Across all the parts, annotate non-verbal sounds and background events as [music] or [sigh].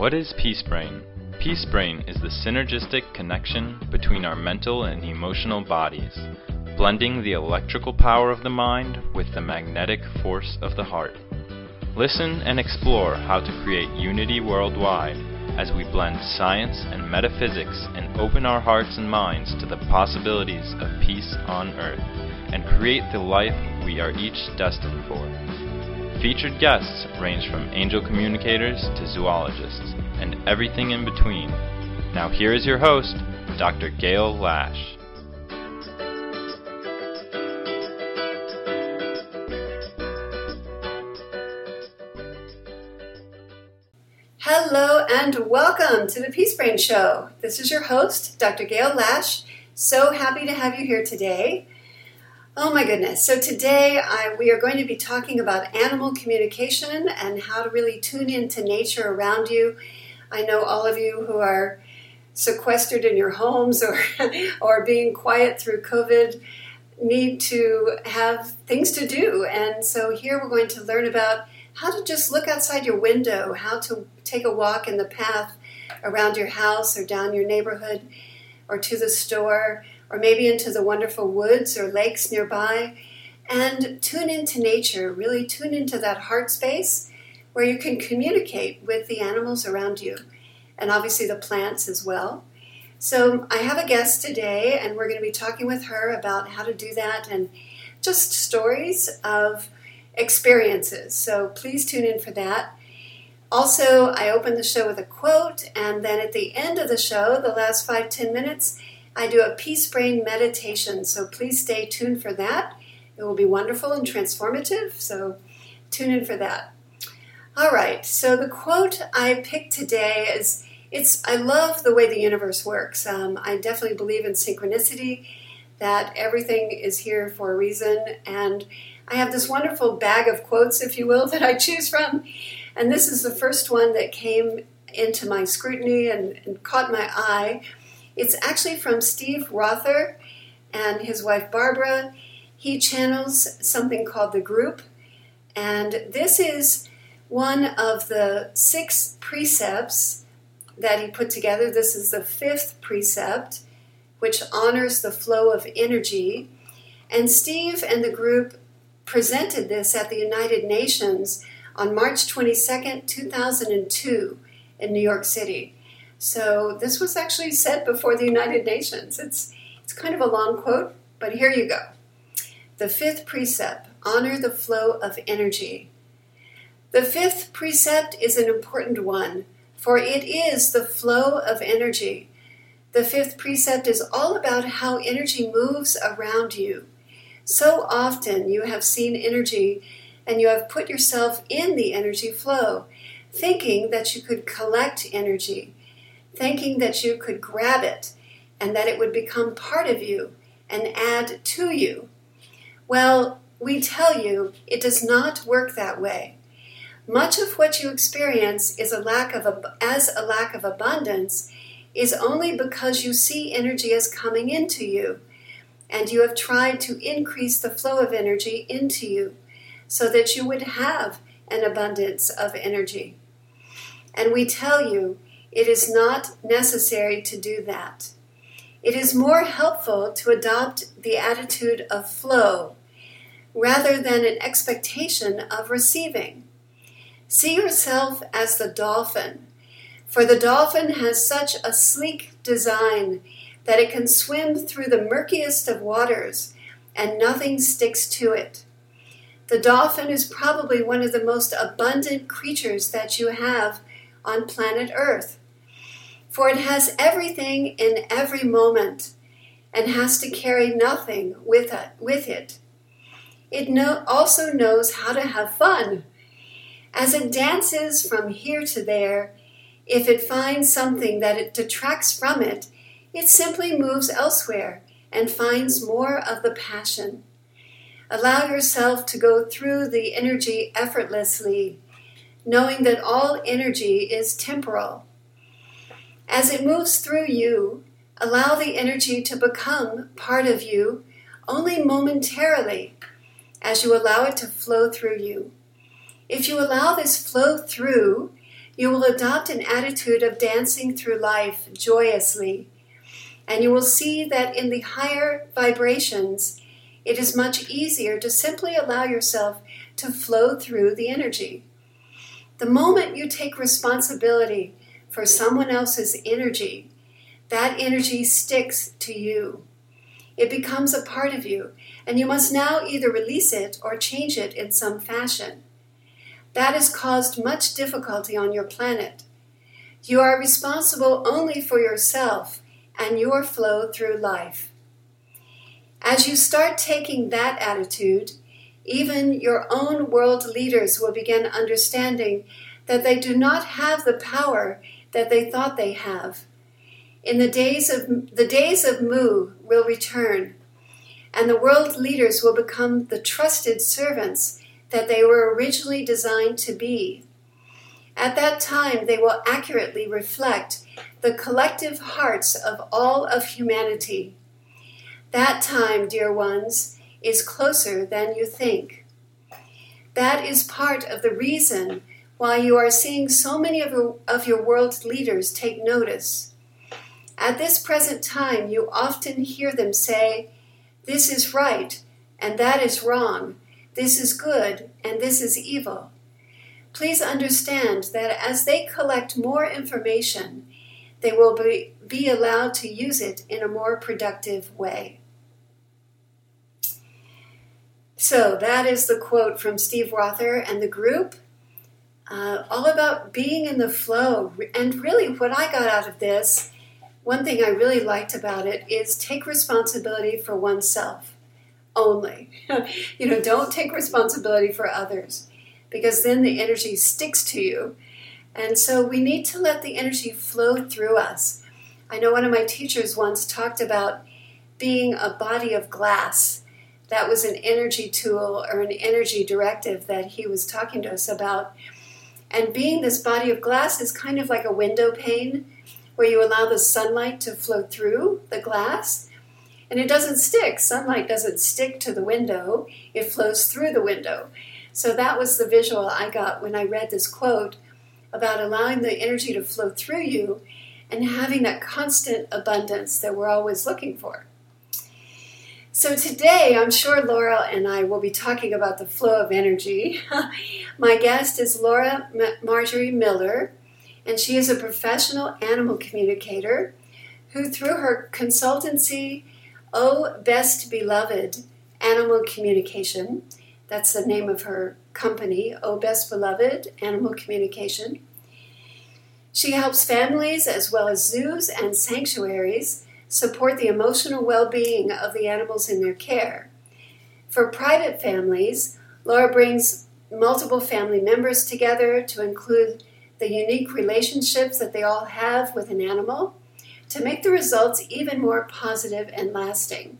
What is Peace Brain? Peace Brain is the synergistic connection between our mental and emotional bodies, blending the electrical power of the mind with the magnetic force of the heart. Listen and explore how to create unity worldwide as we blend science and metaphysics and open our hearts and minds to the possibilities of peace on earth and create the life we are each destined for. Featured guests range from angel communicators to zoologists and everything in between. Now, here is your host, Dr. Gail Lash. Hello and welcome to the Peace Brain Show. This is your host, Dr. Gail Lash. So happy to have you here today. Oh my goodness. So, today I, we are going to be talking about animal communication and how to really tune into nature around you. I know all of you who are sequestered in your homes or, [laughs] or being quiet through COVID need to have things to do. And so, here we're going to learn about how to just look outside your window, how to take a walk in the path around your house or down your neighborhood or to the store or maybe into the wonderful woods or lakes nearby and tune into nature, really tune into that heart space where you can communicate with the animals around you and obviously the plants as well. So, I have a guest today, and we're going to be talking with her about how to do that and just stories of experiences. So please tune in for that. Also, I open the show with a quote, and then at the end of the show, the last five, ten minutes, I do a peace brain meditation. So please stay tuned for that. It will be wonderful and transformative. So tune in for that. All right, so the quote I picked today is it's I love the way the universe works. Um, I definitely believe in synchronicity, that everything is here for a reason, and I have this wonderful bag of quotes, if you will, [laughs] that I choose from. And this is the first one that came into my scrutiny and, and caught my eye. It's actually from Steve Rother and his wife Barbara. He channels something called the group. And this is one of the six precepts that he put together. This is the fifth precept, which honors the flow of energy. And Steve and the group presented this at the United Nations on March 22nd, 2002, in New York City. So this was actually said before the United Nations. It's, it's kind of a long quote, but here you go. The fifth precept honor the flow of energy. The fifth precept is an important one, for it is the flow of energy. The fifth precept is all about how energy moves around you. So often you have seen energy and you have put yourself in the energy flow, thinking that you could collect energy, thinking that you could grab it and that it would become part of you and add to you. Well, we tell you it does not work that way. Much of what you experience is a lack of as a lack of abundance is only because you see energy as coming into you and you have tried to increase the flow of energy into you so that you would have an abundance of energy. And we tell you it is not necessary to do that. It is more helpful to adopt the attitude of flow rather than an expectation of receiving. See yourself as the dolphin, for the dolphin has such a sleek design that it can swim through the murkiest of waters and nothing sticks to it. The dolphin is probably one of the most abundant creatures that you have on planet Earth, for it has everything in every moment and has to carry nothing with it. With it. Also knows how to have fun. As it dances from here to there, if it finds something that it detracts from it, it simply moves elsewhere and finds more of the passion. Allow yourself to go through the energy effortlessly, knowing that all energy is temporal. As it moves through you, allow the energy to become part of you only momentarily as you allow it to flow through you. If you allow this flow through, You will adopt an attitude of dancing through life joyously, and you will see that in the higher vibrations, it is much easier to simply allow yourself to flow through the energy. The moment you take responsibility for someone else's energy, that energy sticks to you. It becomes a part of you, and you must now either release it or change it in some fashion. That has caused much difficulty on your planet. You are responsible only for yourself and your flow through life. As you start taking that attitude, even your own world leaders will begin understanding that they do not have the power that they thought they have. In the days of the days of Mu will return, and the world leaders will become the trusted servants that they were originally designed to be. At that time, they will accurately reflect the collective hearts of all of humanity. That time, dear ones, is closer than you think. That is part of the reason why you are seeing so many of your, of your world leaders take notice. At this present time, you often hear them say, This is right, and that is wrong. This is good, and this is evil. Please understand that as they collect more information, they will be, be allowed to use it in a more productive way. So, that is the quote from Steve Rother and the group, uh, all about being in the flow. And really, what I got out of this, one thing I really liked about it, is take responsibility for oneself only. [laughs] you know, don't take responsibility for others because then the energy sticks to you. And so we need to let the energy flow through us. I know one of my teachers once talked about being a body of glass. That was an energy tool or an energy directive that he was talking to us about. And being this body of glass is kind of like a window pane where you allow the sunlight to flow through the glass and it doesn't stick. Sunlight doesn't stick to the window, it flows through the window. So that was the visual I got when I read this quote about allowing the energy to flow through you and having that constant abundance that we're always looking for. So today, I'm sure Laura and I will be talking about the flow of energy. [laughs] My guest is Laura Marjorie Miller, and she is a professional animal communicator who, through her consultancy Oh Best Beloved Animal Communication. That's the name of her company, Oh Best Beloved Animal Communication. She helps families as well as zoos and sanctuaries support the emotional well being of the animals in their care. For private families, Laura brings multiple family members together to include the unique relationships that they all have with an animal to make the results even more positive and lasting.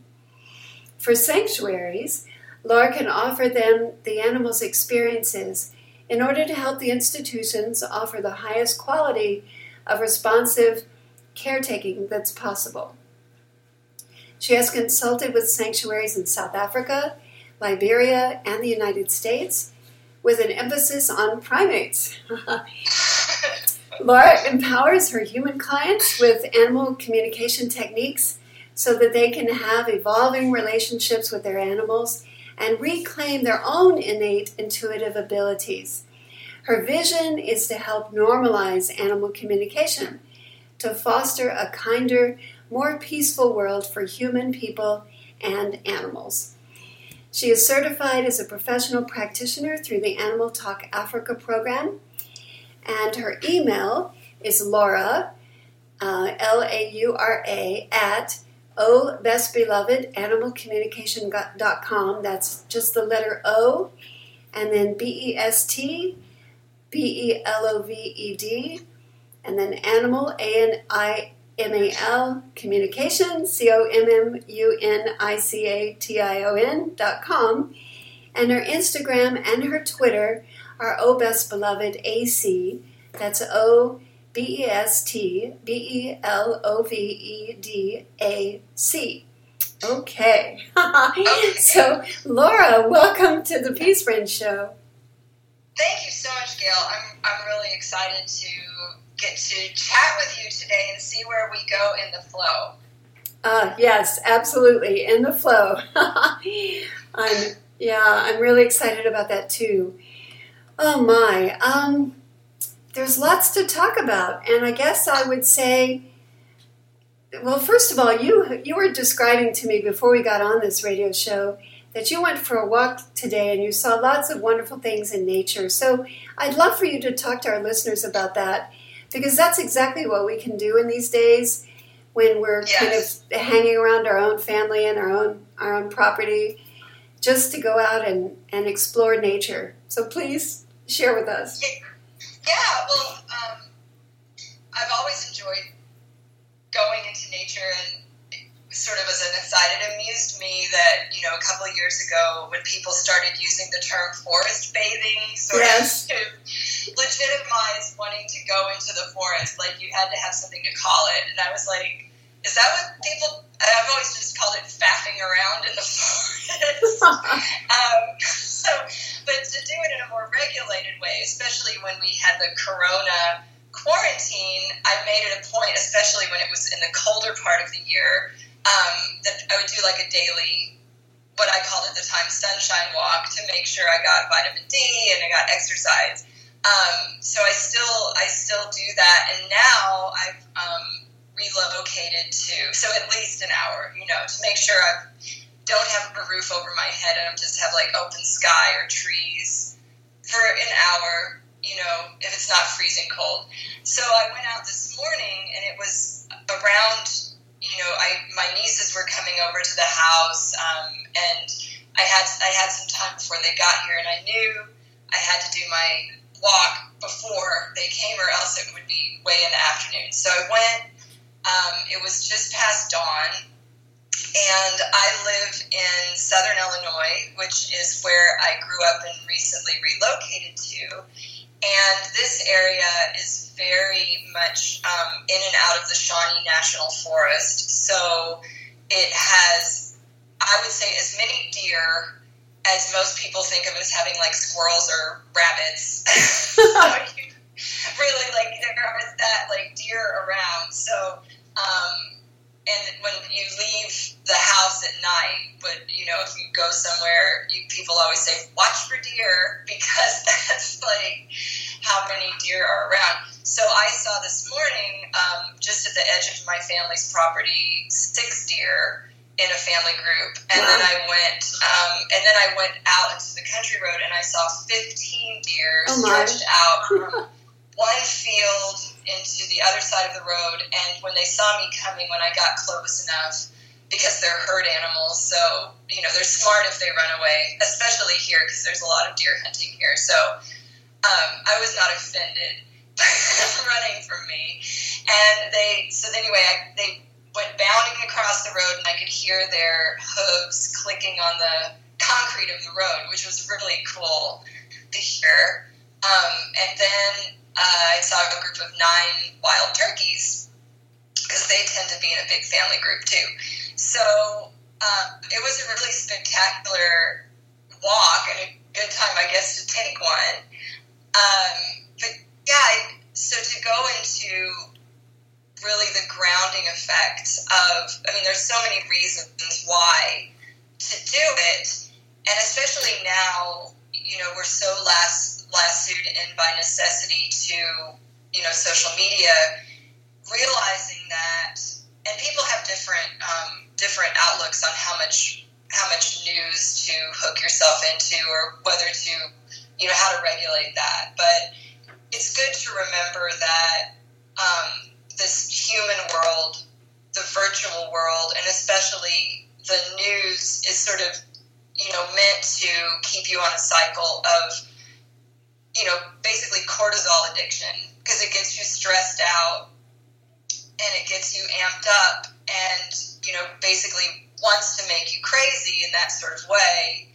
For sanctuaries, Laura can offer them the animals' experiences in order to help the institutions offer the highest quality of responsive caretaking that's possible. She has consulted with sanctuaries in South Africa, Liberia, and the United States with an emphasis on primates. [laughs] Laura empowers her human clients with animal communication techniques so that they can have evolving relationships with their animals and reclaim their own innate intuitive abilities. Her vision is to help normalize animal communication, to foster a kinder, more peaceful world for human people and animals. She is certified as a professional practitioner through the Animal Talk Africa program and her email is Laura, uh, L A U R A, at O Best Beloved Animalcommunication.com. That's just the letter O, and then B E S T B E L O V E D, and then animal, A N I M A L, communication, C O M M U N I C A T I O N dot com. And her Instagram and her Twitter are O Best Beloved AC. That's O B E S T B E L O V E D A C. Okay. [laughs] so, Laura, welcome to the Peace Brain Show. Thank you so much, Gail. I'm, I'm really excited to get to chat with you today and see where we go in the flow. Uh, yes, absolutely, in the flow. [laughs] I'm yeah, I'm really excited about that too. Oh my, um, there's lots to talk about, and I guess I would say, well, first of all, you you were describing to me before we got on this radio show that you went for a walk today and you saw lots of wonderful things in nature. So I'd love for you to talk to our listeners about that because that's exactly what we can do in these days when we're yes. kind of hanging around our own family and our own our own property just to go out and, and explore nature. So please share with us. Yeah, well, um, I've always enjoyed going into nature and sort of as an aside, it amused me that, you know, a couple of years ago when people started using the term forest bathing sort yes. of to legitimize wanting to go into the forest, like you had to have something to call it. And I was like, is that what people, I've always just called it faffing around in the [laughs] forest. [laughs] um, [laughs] so, but to do it in a more regulated way, especially when we had the corona quarantine, I made it a point, especially when it was in the colder part of the year, um, that I would do like a daily, what I called at the time, sunshine walk to make sure I got vitamin D and I got exercise. Um, so I still I still do that, and now I've um, relocated to so at least an hour, you know, to make sure I don't have a roof over my head and I just have like open sky or trees for an hour, you know, if it's not freezing cold. So I went out this morning and it was around you know, I my nieces were coming over to the house, um, and I had I had some time before they got here, and I knew I had to do my walk before they came, or else it would be way in the afternoon. So I went. Um, it was just past dawn, and I live in southern Illinois, which is where I grew up and recently relocated to. And this area is very much um, in and out of the Shawnee National Forest. So it has, I would say, as many deer as most people think of as having like squirrels or rabbits. [laughs] so [laughs] really, like there are that like deer around. So um, and when you leave the house at night, but you know, if you go somewhere, you, people always say, watch for deer [laughs] because that's like how many deer are around. So I saw this morning, um, just at the edge of my family's property, six deer in a family group, and wow. then I went, um, and then I went out into the country road, and I saw 15 deer oh stretched out [laughs] from one field into the other side of the road. And when they saw me coming, when I got close enough, because they're herd animals, so you know they're smart if they run away, especially here because there's a lot of deer hunting here. So um, I was not offended [laughs] running from me, and they. So anyway, I, they went bounding across the road, and I could hear their hooves clicking on the concrete of the road, which was really cool to hear. Um, and then uh, I saw a group of nine wild turkeys because they tend to be in a big family group too. So um, it was a really spectacular walk and a good time, I guess, to take one. Um, but yeah, so to go into really the grounding effect of, I mean, there's so many reasons why to do it, and especially now, you know, we're so less lassoed in by necessity to, you know, social media, realizing that, and people have different um, different outlooks on how much how much news to hook yourself into, or whether to, you know, how to regulate that. But it's good to remember that um, this human world, the virtual world, and especially the news is sort of, you know, meant to keep you on a cycle of you know, basically cortisol addiction because it gets you stressed out and it gets you amped up and, you know, basically wants to make you crazy in that sort of way.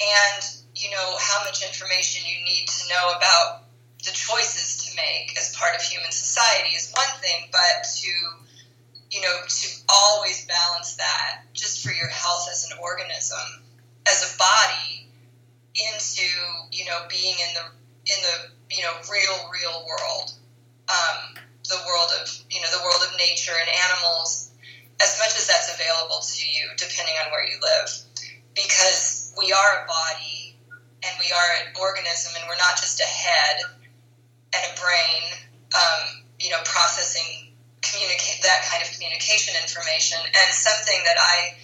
And, you know, how much information you need to know about the choices to make as part of human society is one thing, but to, you know, to always balance that just for your health as an organism, as a body, into you know being in the in the you know real real world, um, the world of you know the world of nature and animals, as much as that's available to you, depending on where you live, because we are a body and we are an organism, and we're not just a head and a brain, um, you know, processing communicate that kind of communication information. And something that I,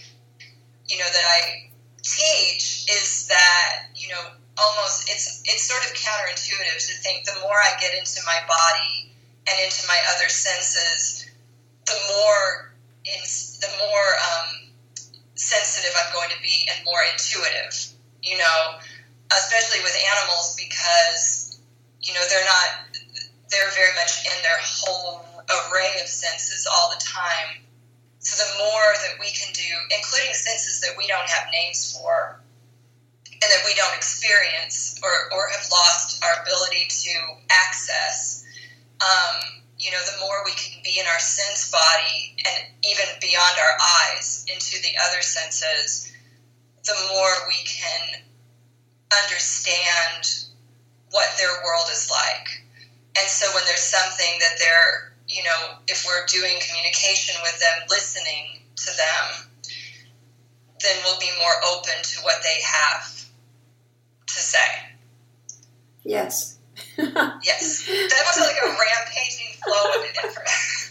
you know, that I teach is that you know almost it's it's sort of counterintuitive to think the more I get into my body and into my other senses, the more in, the more um, sensitive I'm going to be and more intuitive. You know, especially with animals because you know they're not they're very much in their whole array of senses all the time so the more that we can do, including senses that we don't have names for and that we don't experience or, or have lost our ability to access, um, you know, the more we can be in our sense body and even beyond our eyes into the other senses, the more we can understand what their world is like. And so when there's something that they're you know, if we're doing communication with them, listening to them, then we'll be more open to what they have to say. Yes. [laughs] yes. That was like a rampaging flow of [laughs] information.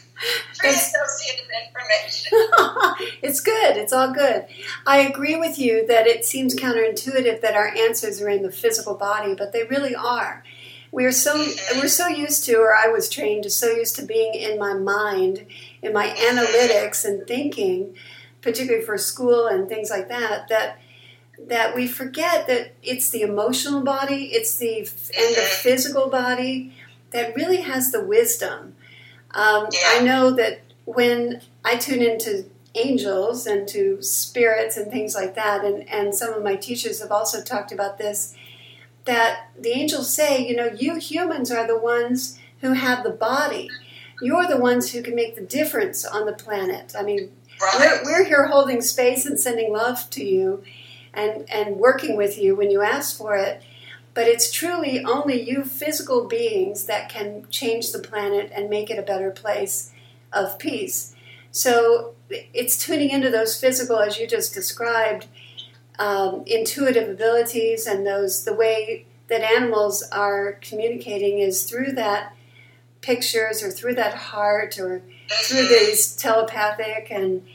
Pre-associated [laughs] information. it's good. It's all good. I agree with you that it seems counterintuitive that our answers are in the physical body, but they really are we're so we're so used to or i was trained to so used to being in my mind in my analytics and thinking particularly for school and things like that that that we forget that it's the emotional body it's the and the physical body that really has the wisdom. Um, i know that when i tune into angels and to spirits and things like that and, and some of my teachers have also talked about this that the angels say, you know, you humans are the ones who have the body. You're the ones who can make the difference on the planet. I mean, right. we're, we're here holding space and sending love to you and, and working with you when you ask for it. But it's truly only you physical beings that can change the planet and make it a better place of peace. So it's tuning into those physical, as you just described, um, intuitive abilities and those the way that animals are communicating is through that pictures or through that heart or through these telepathic and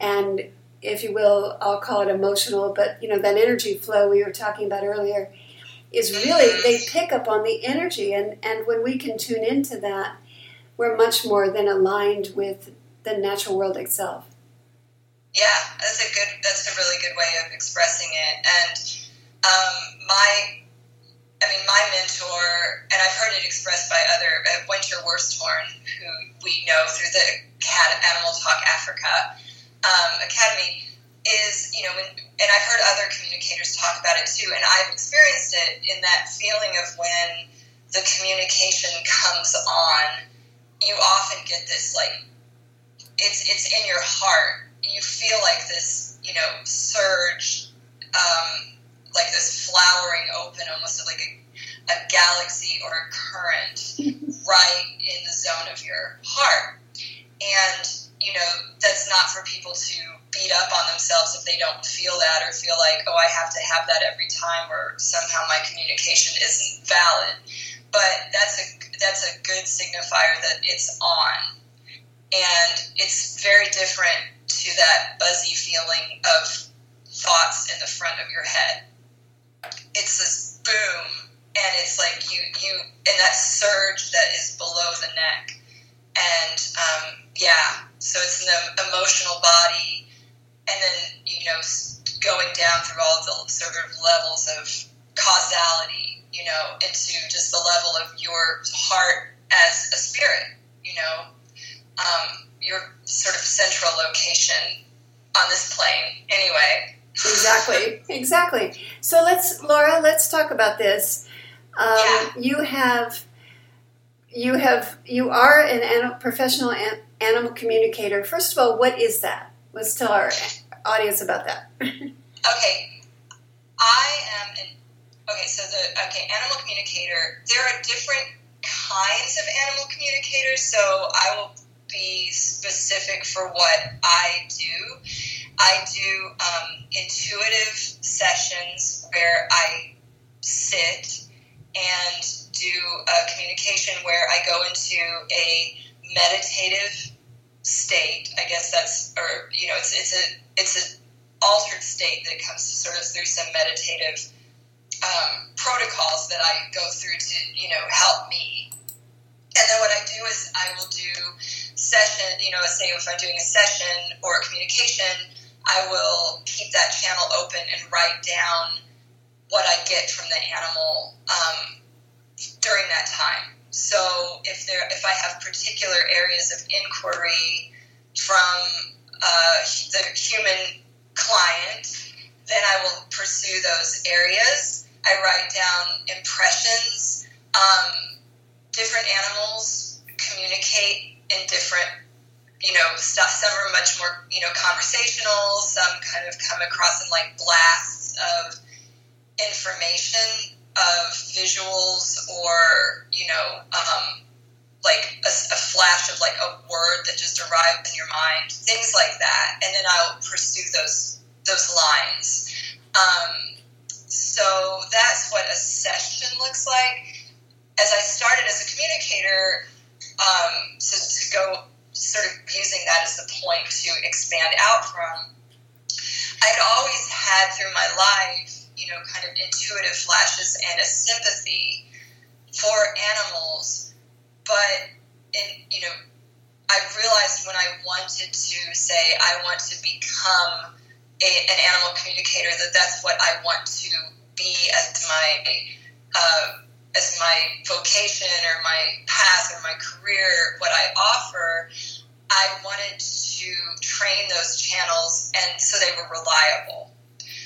and if you will I'll call it emotional but you know that energy flow we were talking about earlier is really they pick up on the energy and and when we can tune into that we're much more than aligned with the natural world itself yeah, that's a good. That's a really good way of expressing it. And um, my, I mean, my mentor, and I've heard it expressed by other uh, Wynter Worsthorne, who we know through the Cat Animal Talk Africa um, Academy, is you know, when, and I've heard other communicators talk about it too, and I've experienced it in that feeling of when the communication comes on, you often get this like, it's it's in your heart you feel like this, you know, surge, um, like this flowering open, almost like a, a galaxy or a current [laughs] right in the zone of your heart. And, you know, that's not for people to beat up on themselves if they don't feel that or feel like, oh, I have to have that every time or somehow my communication isn't valid. But that's a that's a good signifier that it's on. And it's very different to that buzzy feeling of thoughts in the front of your head. It's this boom, and it's like you you and that surge that is below the neck, and um, yeah, so it's an emotional body, and then you know going down through all the sort of levels of causality, you know, into just the level of your heart as a spirit, you know. Um, your sort of central location on this plane anyway. exactly, [laughs] exactly. So let's, Laura, let's talk about this. Um, yeah. You have, you have, you are an animal, professional an, animal communicator. First of all, what is that? Let's tell our audience about that. [laughs] okay, I am an okay, so the okay animal communicator. There are different kinds of animal communicators, so I will be specific for what I do. I do um, intuitive sessions where I sit and do a communication where I go into a meditative state. I guess that's, or you know, it's it's a it's an altered state that comes sort of through some meditative um, protocols that I go through to you know help me. And then what I do is I will do session. You know, say if I'm doing a session or a communication, I will keep that channel open and write down what I get from the animal um, during that time. So if there, if I have particular areas of inquiry from uh, the human client, then I will pursue those areas. I write down impressions. Um, different animals communicate in different, you know, stuff. Some are much more, you know, conversational. Some kind of come across in like blasts of information of visuals or you know um, like a, a, flash of like a word that just arrived in your mind things like that and then i'll pursue those those lines um, so that's what a session looks like as i started as a communicator um, so to go sort of using that as the point to expand out from i'd always had through my life you know, kind of intuitive flashes and a sympathy for animals. But, in, you know, I realized when I wanted to say I want to become a, an animal communicator that that's what I want to be as my uh, as my vocation or my path or my career, what I offer. I wanted to train those channels and so they were reliable.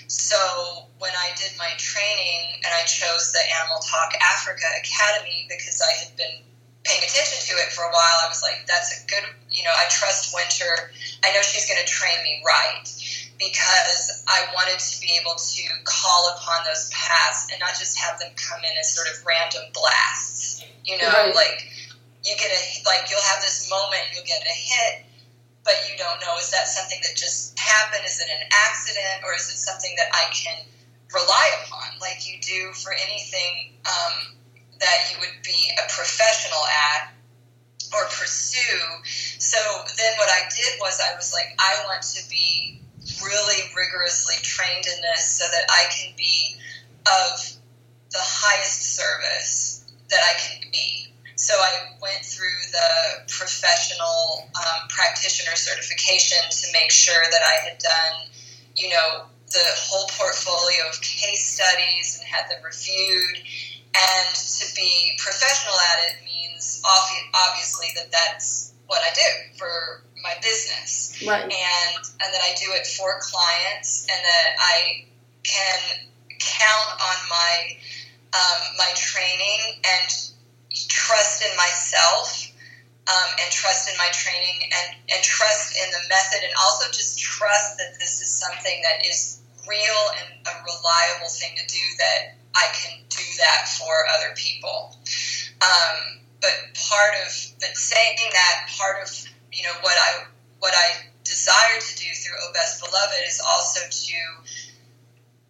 So when I did my training and I chose the Animal Talk Africa Academy because I had been paying attention to it for a while, I was like, that's a good, you know, I trust Wynter. I know she's going to train me right because I wanted to be able to call upon those paths and not just have them come in as sort of random blasts. You know, right. like you get a, like you'll have this moment, you'll get a hit but you don't know is that something that just happened? Is it an accident, or is it something that I can rely upon, like you do for anything um, that you would be a professional at or pursue? So then what I did was I was like, I want to be really rigorously trained in this so that I can be of the highest service that I can be so I went through the professional um, practitioner certification to make sure that I had done, you know, the whole portfolio of case studies and had them reviewed. And to be professional at it means obviously that that's what I do for my business. Right. And and that I do it for clients and that I can count on my um, my training and trust in myself um, and trust in my training and, and trust in the method and also just trust that this is something that is real and a reliable thing to do that I can do that for other people. Um, but part of but saying that part of you know what I what I desire to do through Oh Best Beloved is also to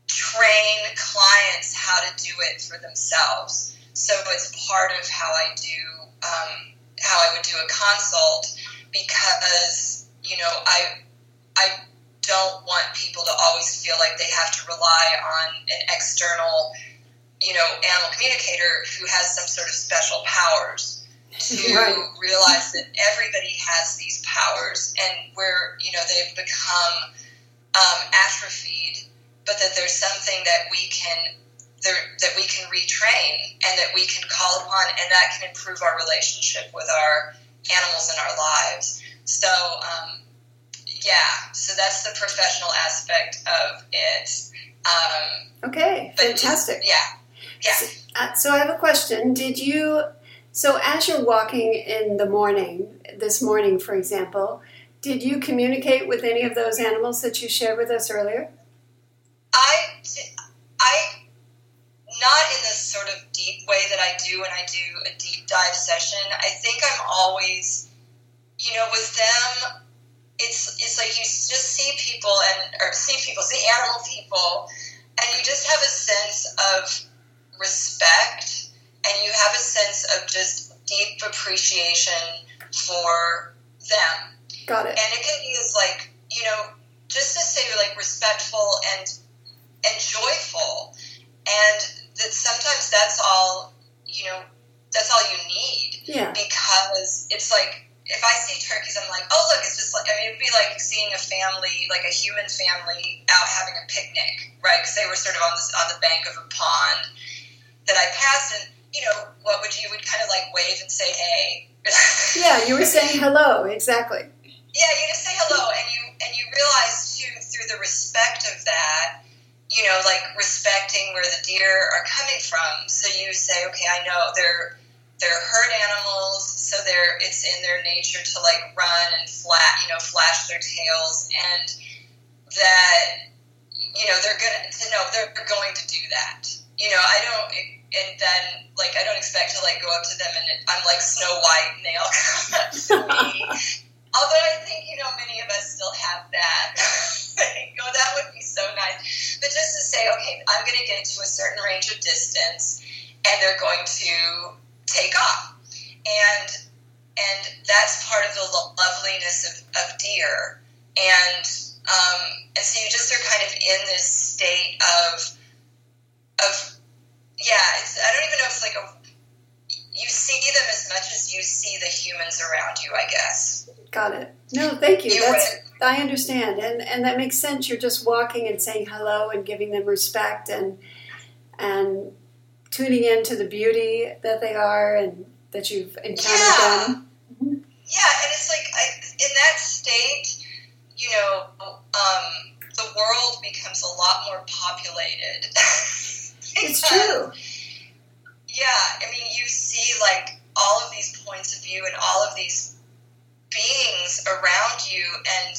train clients how to do it for themselves. So it's part of how I do um, how I would do a consult because you know I I don't want people to always feel like they have to rely on an external you know animal communicator who has some sort of special powers to [laughs] right. realize that everybody has these powers and where you know they've become um, atrophied but that there's something that we can there, that we can retrain and that we can call upon, and that can improve our relationship with our animals in our lives. So, um, yeah, so that's the professional aspect of it. Um, okay, fantastic. Yeah, yeah. So, uh, so I have a question. Did you? So as you're walking in the morning, this morning, for example, did you communicate with any of those animals that you shared with us earlier? I, I not in this sort of deep way that I do when I do a deep dive session. I think I'm always, you know, with them, it's it's like you just see people and or see people, see animal people, and you just have a sense of respect, and you have a sense of just deep appreciation for them. Got it. And it can be as like you know, just to say you're like respectful and and joyful, and that sometimes that's all you know. That's all you need Yeah. because it's like if I see turkeys, I'm like, oh look, it's just like I mean, it'd be like seeing a family, like a human family, out having a picnic, right? Because they were sort of on this on the bank of a pond that I passed, and you know, what would you would kind of like wave and say, hey. [laughs] Yeah, you were saying hello. Exactly. Yeah, you just say hello, and you and you realize too through the respect of that, you know, like respecting where the deer are coming from. So you say, okay, I know they're they're herd animals, so they're it's in their nature to like run and flat, you know, flash their tails, and that you know they're gonna to know they're going to do that. You know, I don't, and then like I don't expect to like go up to them and I'm like Snow White and they all come up to me. [laughs] Although I think you know many of us still have that. [laughs] Go, that would be so nice. But just to say, okay, I'm going to get to a certain range of distance, and they're going to take off, and and that's part of the lo- loveliness of, of deer, and um, and so you just are kind of in this state of of yeah, it's, I don't even know if it's like a you see them as much as you see the humans around you, I guess. Got it. No, thank you. You That's I understand, and and that makes sense. You're just walking and saying hello and giving them respect and and tuning into the beauty that they are and that you've encountered Yeah. them. Yeah, and it's like I, in that state, you know, um, the world becomes a lot more populated. [laughs] It's true. Yeah, I mean, you see like all of these points of view and all of these beings around you, and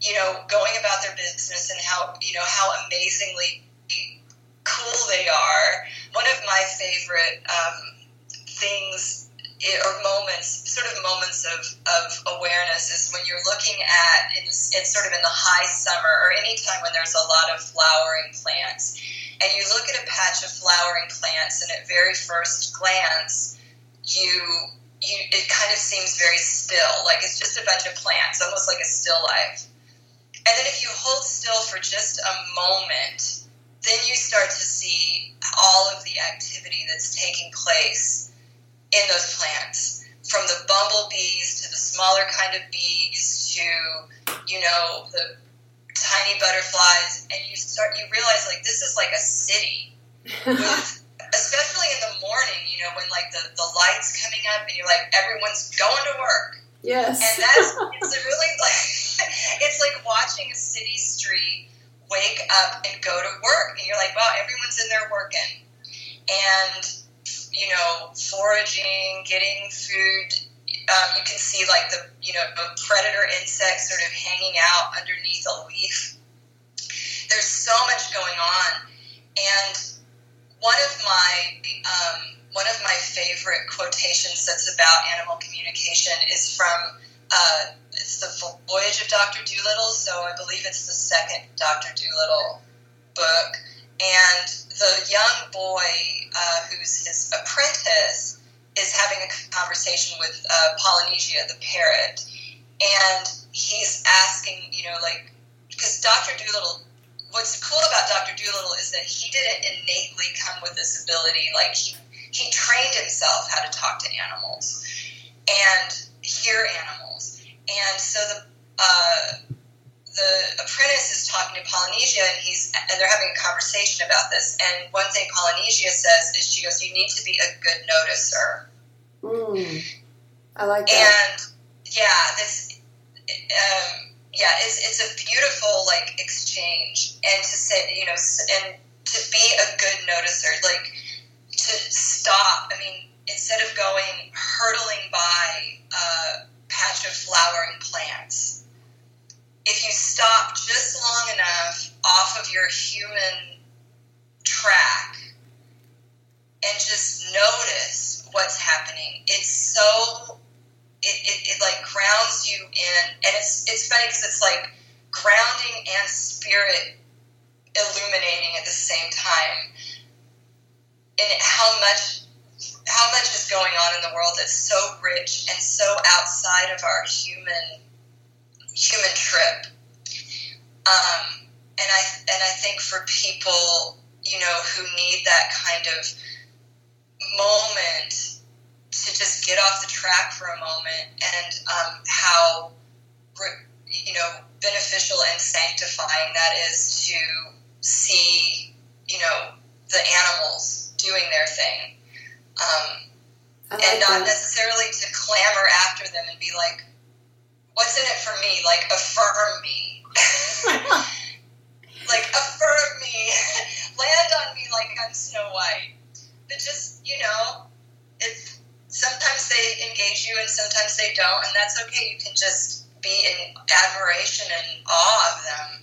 you know, going about their business and how you know how amazingly cool they are. One of my favorite um, things or moments, sort of moments of, of awareness, is when you're looking at in, it's sort of in the high summer or any time when there's a lot of flowering plants and you look at a patch of flowering plants, and at very first glance, you you it kind of seems very still, like it's just a bunch of plants, almost like a still life. And then if you hold still for just a moment, then you start to see all of the activity that's taking place in those plants, from the bumblebees to the smaller kind of bees to you know the tiny butterflies, and you start you realize like this is like a city with [laughs] especially in the morning, you know, when like the, the lights coming up and you're like everyone's going to work. yes. And that's it's really [laughs] like it's like watching a city street wake up and go to work and you're like, wow, everyone's in there working. And you know, foraging, getting food. Um, you can see like the you know predator insects sort of hanging out underneath a leaf. There's so much going on, and one of my um, one of my favorite quotations that's about animal communication is from uh, it's the Voyage of Doctor Dolittle. So I believe it's the second Doctor Dolittle book, and the young boy uh, who's his apprentice is having a conversation with uh, Polynesia, the parrot, and he's asking, you know, like because Doctor Dolittle. What's cool about Doctor Dolittle is that he didn't innately come with this ability. Like he he trained himself how to talk to animals and hear animals. And so the uh, the apprentice is talking to Polynesia, and he's and they're having a conversation about this. And one thing Polynesia says is, she goes, "You need to be a good noticer." Mm. I like that. And yeah, this um, yeah, it's it's a beautiful like exchange, and to say you know, and to be a good noticer, like to stop. I mean, instead of going hurtling by a patch of flowering plants, if you stop just long enough off of your human track and just notice what's happening, it's so it, it, it like grounds you in, and it's it's funny because it's like grounding and spirit illuminating at the same time, and how much how much is going on in the world that's so rich and so outside of our human human trip. Um, and I and I think for people, you know, who need that kind of moment to just get off the track for a moment, and um, how you know beneficial and sanctifying that is to see, you know, the animals doing their thing, um, like and not that. necessarily to clamor after them and be like, "What's in it for me?" Like affirm me. [laughs] like affirm me, land on me like I'm Snow White. But just you know, it's sometimes they engage you and sometimes they don't, and that's okay. You can just be in admiration and awe of them.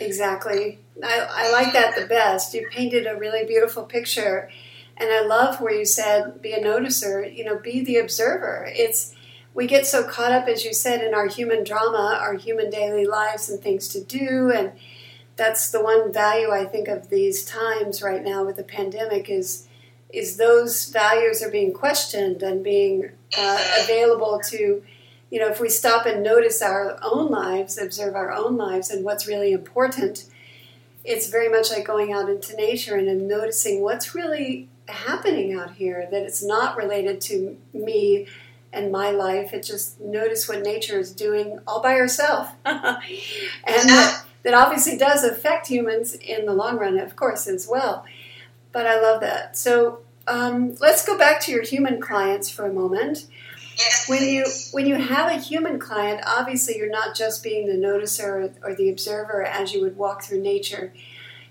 Exactly. I, I like that the best. You painted a really beautiful picture. And I love where you said, be a noticer, you know, be the observer. It's, we get so caught up, as you said, in our human drama, our human daily lives and things to do. And that's the one value I think of these times right now with the pandemic is is those values are being questioned and being uh, available to you know if we stop and notice our own lives observe our own lives and what's really important it's very much like going out into nature and, and noticing what's really happening out here that it's not related to me and my life it just notice what nature is doing all by herself [laughs] and that, that obviously does affect humans in the long run of course as well but I love that. So um, let's go back to your human clients for a moment. Yes, when you when you have a human client, obviously you're not just being the noticer or, or the observer as you would walk through nature.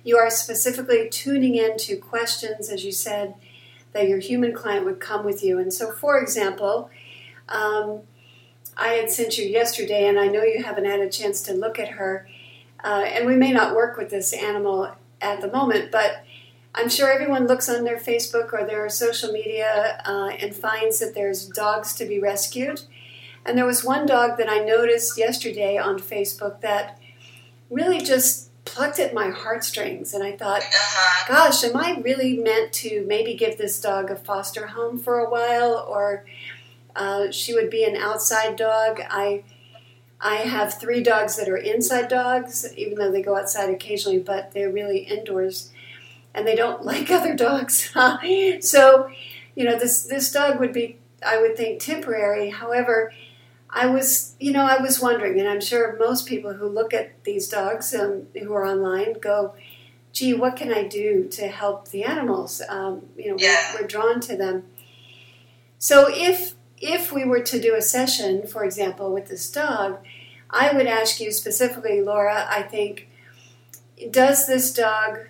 You are specifically tuning into questions, as you said, that your human client would come with you. And so, for example, um, I had sent you yesterday, and I know you haven't had a chance to look at her. Uh, and we may not work with this animal at the moment, but I'm sure everyone looks on their Facebook or their social media uh, and finds that there's dogs to be rescued. And there was one dog that I noticed yesterday on Facebook that really just plucked at my heartstrings. And I thought, uh-huh. gosh, am I really meant to maybe give this dog a foster home for a while? Or uh, she would be an outside dog. I I have three dogs that are inside dogs, even though they go outside occasionally, but they're really indoors and they don't [laughs] like other dogs. [laughs] so, you know, this this dog would be, I would think, temporary. However, I was, you know, I was wondering, and I'm sure most people who look at these dogs um, who are online go, "Gee, what can I do to help the animals?" Um, you know, yeah. we're, we're drawn to them. So if if we were to do a session, for example, with this dog, I would ask you specifically, Laura. I think, does this dog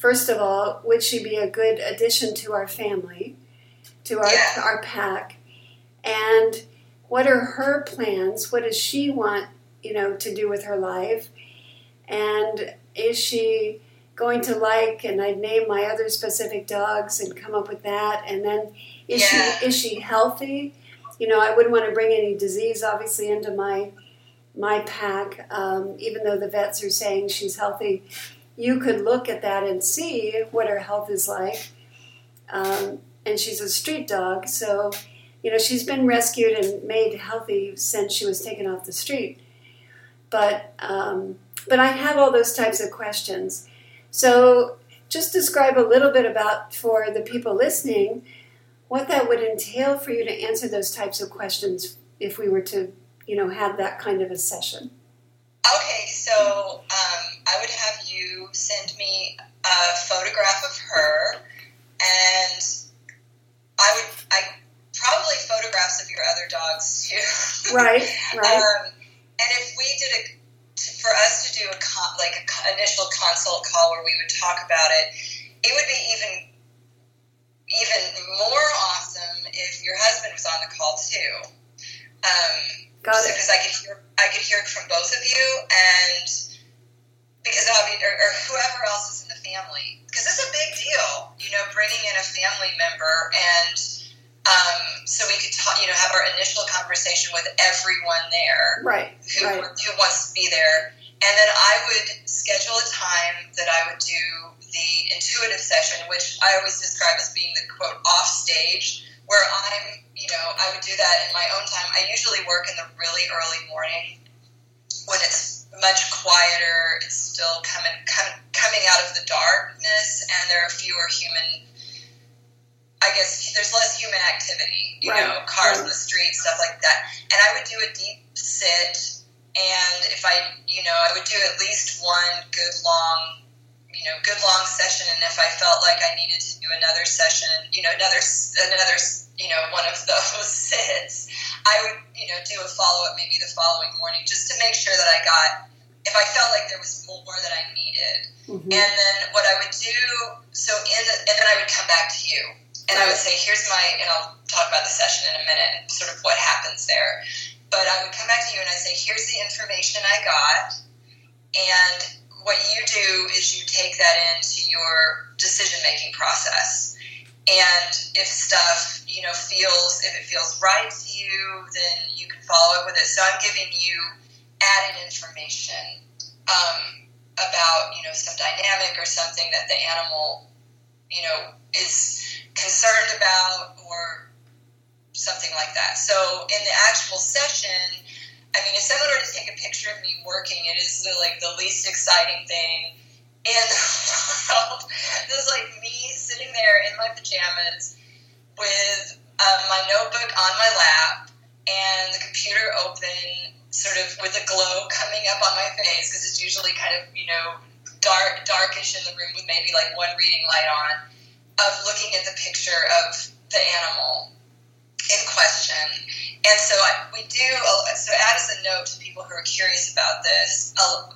first of all, would she be a good addition to our family, to our yeah. our pack, and what are her plans? What does she want, you know, to do with her life, and is she going to like? And I'd name my other specific dogs and come up with that, and then is yeah. she is she healthy? You know, I wouldn't want to bring any disease, obviously, into my my pack, um, even though the vets are saying she's healthy you could look at that and see what her health is like. Um, and she's a street dog, so you know she's been rescued and made healthy since she was taken off the street. But um, but I have all those types of questions. So just describe a little bit about for the people listening what that would entail for you to answer those types of questions if we were to you know have that kind of a session. Okay, so um, I would have you send me a photograph of her, and I would I probably photographs of your other dogs too. [laughs] Right, right. um, and if we did a for us to do a con, like an initial consult call where we would talk about it, it would be even even more awesome if your husband was on the call too. Um, Got it. Because I could hear I could hear it from both of you, and because obviously, or, or whoever else is in the family, because it's a big deal, you know, bringing in a family member and Um, so we could talk, you know, have our initial conversation with everyone there, right? Who, right. who wants to be there, and then I would schedule a time that I would do the intuitive session, which I always describe as being the quote off stage, where I'm, you know, I would do that in my own time. I usually work in the really early morning when it's much quieter. It's still coming com- coming out of the darkness, and there are fewer human I guess there's less human activity, you right. know, cars right. in the street, stuff like that. And I would do a deep sit, and if I, you know, I would do at least one good long, you know, good long session. And if I felt like I needed to do another session, you know, another, another, you know, one of [laughs] those sits, I would, you know, do a follow up maybe the following morning just to make sure that I got, if I felt like there was more that I needed. Mm-hmm. And then what I would do, so in the, and then I would come back to you and I would say, here's my, and I'll talk about the session in a minute and sort of what happens there. But I would come back to you and I'd say, here's the information I got. And what you do is you take that into your decision making process. And if stuff, you know, feels, if it feels right to you, then you can follow up with it. So I'm giving you added information um, about, you know, some dynamic or something that the animal, you know, is concerned about or something like that. So in the actual session, I mean, if someone were to take a picture of me working, it is the, like the least exciting thing in the [laughs] world. This is like me sitting there in my pajamas with um, my notebook on my lap and the computer open, sort of with a glow coming up on my face because it's usually kind of you know dark, darkish in the room with maybe like one reading light on of looking at the picture of the animal in question. And so I, we do, so add as a note to people who are curious about this, uh,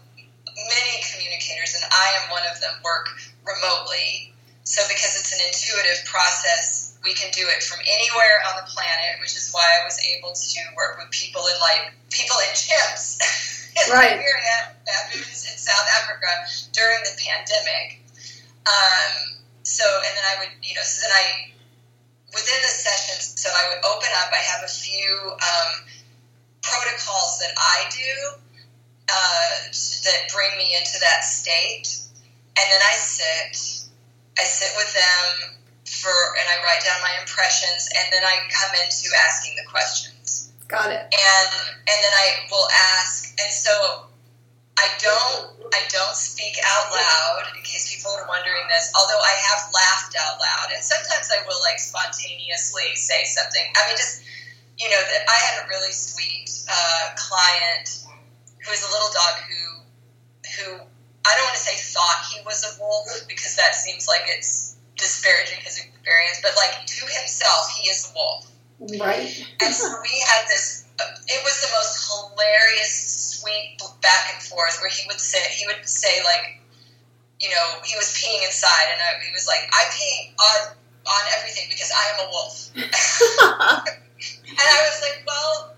many communicators, and I am one of them, work remotely. So because it's an intuitive process, we can do it from anywhere on the planet, which is why I was able to work with people in like, people in chimps [laughs] in right. Liberia, baboons in South Africa during the pandemic. Um, so and then I would you know so then I within the sessions so I would open up I have a few um, protocols that I do uh, that bring me into that state. And then I sit I sit with them for and I write down my impressions and then I come into asking the questions. Got it. And and then I will ask and so I don't I don't speak out loud in case people are wondering this. Although I have laughed out loud, and sometimes I will like spontaneously say something. I mean, just you know that I had a really sweet uh, client who was a little dog who who I don't want to say thought he was a wolf because that seems like it's disparaging his experience, but like to himself, he is a wolf. Right. and so we had this. It was the most hilarious sweet back and forth where he would say he would say like you know he was peeing inside and I, he was like I pee on on everything because I am a wolf. [laughs] And I was like well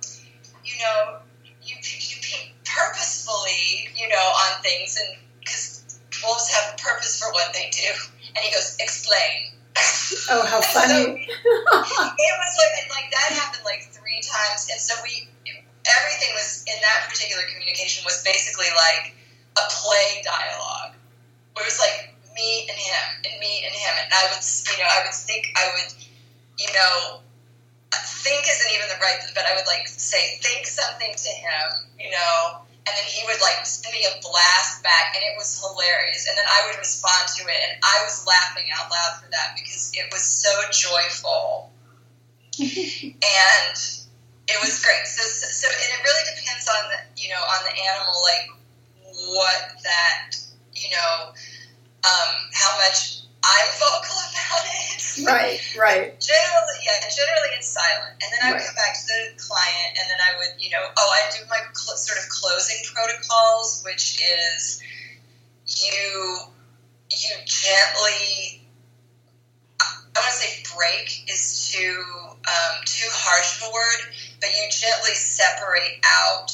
you know you you pee purposefully you know on things and because wolves have a purpose for what they do. And he goes explain. Oh how [laughs] funny. so [laughs] it was like and like that happened like three times. And so we everything was in that particular communication was basically like a play dialogue. Where it was like me and him and me and him. And I would you know I would think I would you know think isn't even the right but I would like say think something to him you know. And then he would like send me a blast back and it was hilarious. And then I would respond to it and I was laughing out loud for that because it was so joyful. [laughs] And it was great. So, so, so, and it really depends on the, you know, on the animal, like what that, you know, um, how much I'm vocal [laughs] about it. Right, right. Generally, yeah, generally it's silent. And then I would Right. come back to the client, and then I would, you know, oh, I do my cl- sort of closing protocols, which is you you gently I want to say break is too um, too harsh of a word, but you gently separate out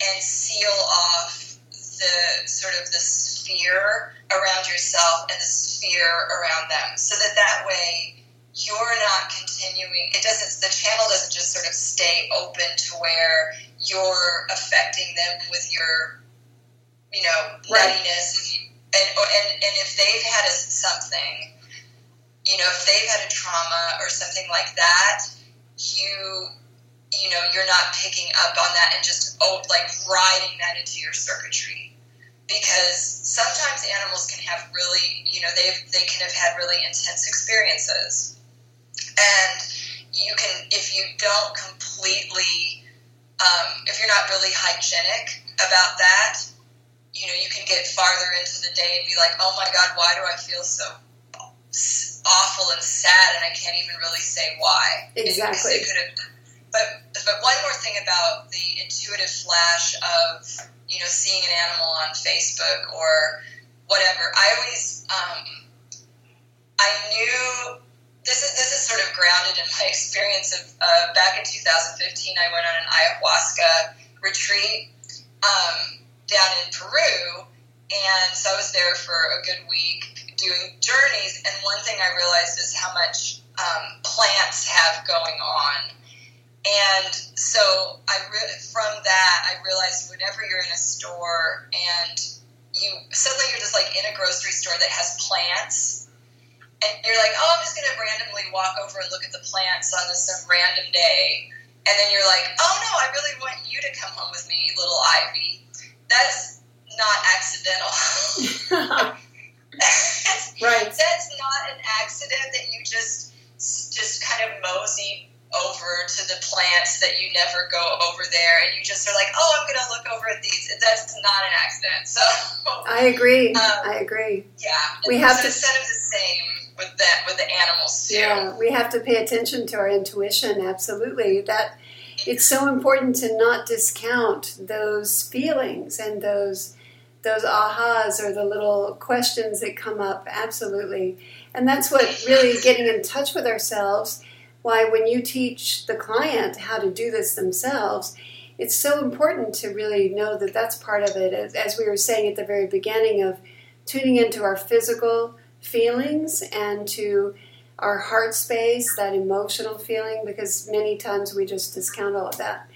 and seal off the sort of the sphere around yourself and the sphere around them, so that that way you're not continuing. It doesn't. The channel doesn't just sort of stay open to where you're affecting them with your, you know, Right. nuttiness. And, and and if they've had a, something, you know, if they've had a trauma or something like that, you you know you're not picking up on that and just oh, like riding that into your circuitry. Because sometimes animals can have really you know they they can have had really intense experiences. And you can if you don't completely um, if you're not really hygienic about that you know you can get farther into the day and be like oh my god why do i feel so awful and sad and i can't even really say why Exactly. It could have, but but one more thing about the intuitive flash of you know seeing an animal on Facebook or whatever. I always um, I knew this is this is sort of grounded in my [laughs] experience of uh, back in 2015. I went on an ayahuasca retreat um, down in Peru, and so I was there for a good week doing journeys. And one thing I realized is how much um, plants have going on. And so I re- from that I realized whenever you're in a store and you suddenly you're just like in a grocery store that has plants, and you're like, oh, I'm just gonna randomly walk over and look at the plants on this some random day, and then you're like, oh no, I really want you to come home with me, little Ivy. That's not accidental. [laughs] Right. [laughs] That's not an accident that you just just kind of mosey over to the plants that you never go over there, and you just are like, oh, I'm going to look over at these. That's not an accident. So I agree. Um, I agree. yeah, We have to- it's kind of the same with that with the animals too. Yeah, we have to pay attention to our intuition. Absolutely, that it's so important to not discount those feelings and those those ahas or the little questions that come up. Absolutely, and that's what really getting in touch with ourselves. Why, when you teach the client how to do this themselves, it's so important to really know that that's part of it. As, as we were saying at the very beginning of tuning into our physical feelings and to our heart space, that emotional feeling, because many times we just discount all of that.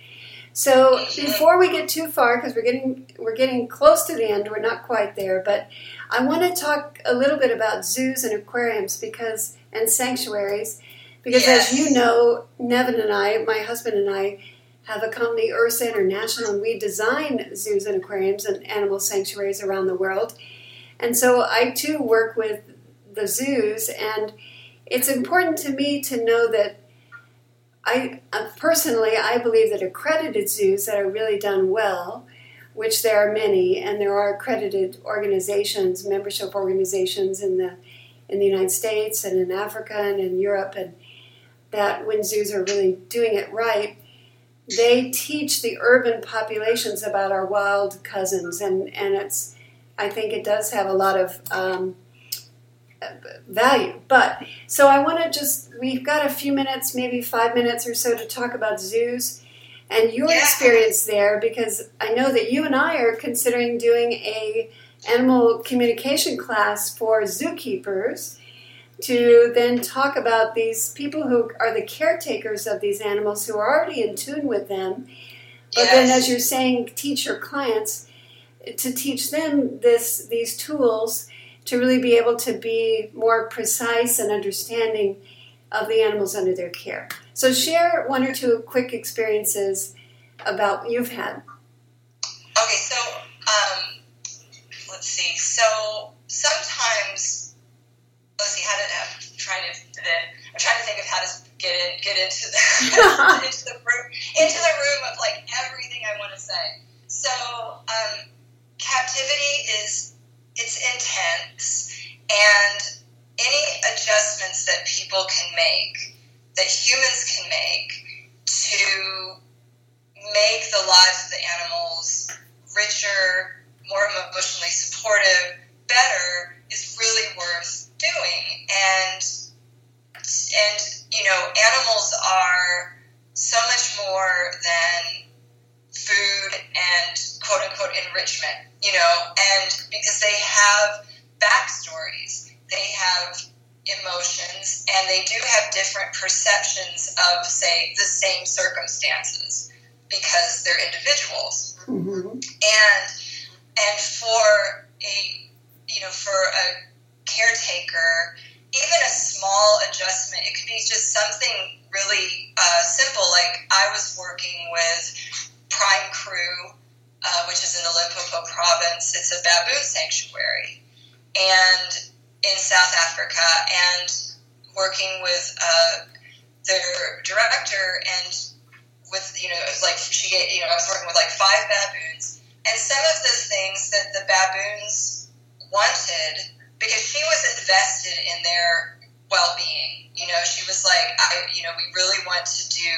So before we get too far, because we're getting we're getting close to the end, we're not quite there, but I want to talk a little bit about zoos and aquariums because and sanctuaries, because Yes. as you know, Nevin and I, my husband and I, have a company, Ursa International, and we design zoos and aquariums and animal sanctuaries around the world. And so I too work with the zoos, and it's important to me to know that I uh, personally I believe that accredited zoos that are really done well, which there are many, and there are accredited organizations, membership organizations in the in the United States and in Africa and in Europe, and that when zoos are really doing it right, they teach the urban populations about our wild cousins, and and it's I think it does have a lot of um, value. But so I want to just we've got a few minutes, maybe five minutes or so, to talk about zoos and your Yeah. experience there, because I know that you and I are considering doing a animal communication class for zookeepers to then talk about these people who are the caretakers of these animals who are already in tune with them but then as you're saying teach your clients to teach them this these tools to really be able to be more precise and understanding of the animals under their care so share one or two quick experiences about what you've had Okay, so um, let's see. So sometimes let's see how to. I'm trying to. I'm trying to think of how to get in, get into the [laughs] into the room into the room of like everything I want to say. So um, captivity is it's intense, and any adjustments that people can make, that humans can make to make the lives of the animals richer, more emotionally supportive, better is really worth doing. And and you know, animals are so much more than food and quote unquote enrichment, you know, and because they have backstories, they have emotions and they do have different perceptions of, say, the same circumstances because they're individuals. Mm-hmm. And and for a you know for a caretaker, even a small adjustment, it could be just something really uh, simple. Like I was working with Prime Crew, uh, which is in the Limpopo province. It's a baboon sanctuary, and in South Africa, and working with uh, their director and with you know it was like she you know I was working with like five baboons, and some of the things that the baboons wanted because she was invested in their well-being. You know, she was like, I, you know, we really want to do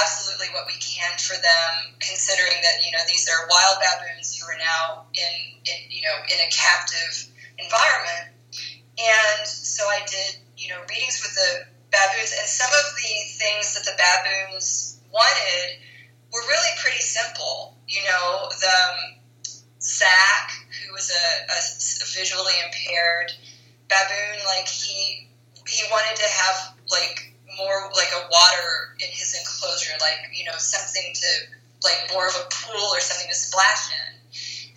absolutely what we can for them, considering that you know these are wild baboons who are now in, in you know in a captive environment. And so I did, you know, readings with the baboons, and some of the things that the baboons wanted were really pretty simple. You know, the um, Zach, who was a, a, a visually impaired baboon, like he he wanted to have like more like a water in his enclosure, like you know something to like more of a pool or something to splash in.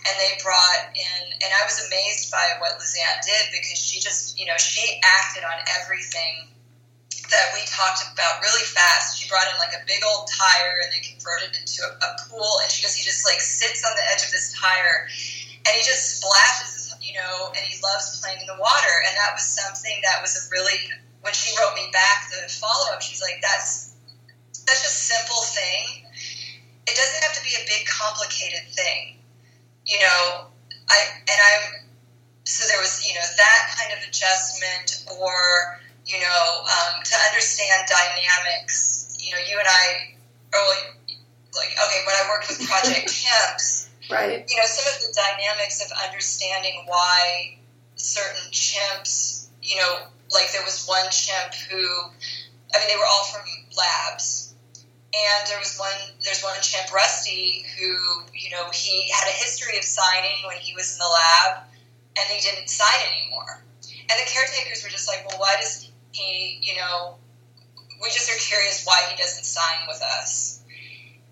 And they brought in, and I was amazed by what Lizanne did because she just, you know, she acted on everything that we talked about really fast. She brought in like a big old tire and they converted it into a, a pool. And she goes, he just like sits on the edge of this tire and he just splashes, you know, and he loves playing in the water. And that was something that was a really, when she wrote me back the follow up, she's like, that's such a simple thing. It doesn't have to be a big, complicated thing. You know, I, and I'm, so there was, you know, that kind of adjustment or, you know, um, to understand dynamics. You know, you and I early, like, okay, when I worked with Project [laughs] Chimps, right. you know, some of the dynamics of understanding why certain chimps, you know, like there was one chimp who, I mean, they were all from labs. And there was one, there's one chimp, Rusty, who, you know, he had a history of signing when he was in the lab, and he didn't sign anymore. And the caretakers were just like, well, why does he, you know, we just are curious why he doesn't sign with us.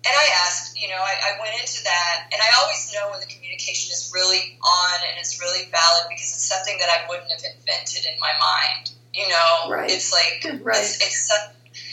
And I asked, you know, I, I went into that, and I always know when the communication is really on and it's really valid because it's something that I wouldn't have invented in my mind. You know, right. it's like, right. it's, it's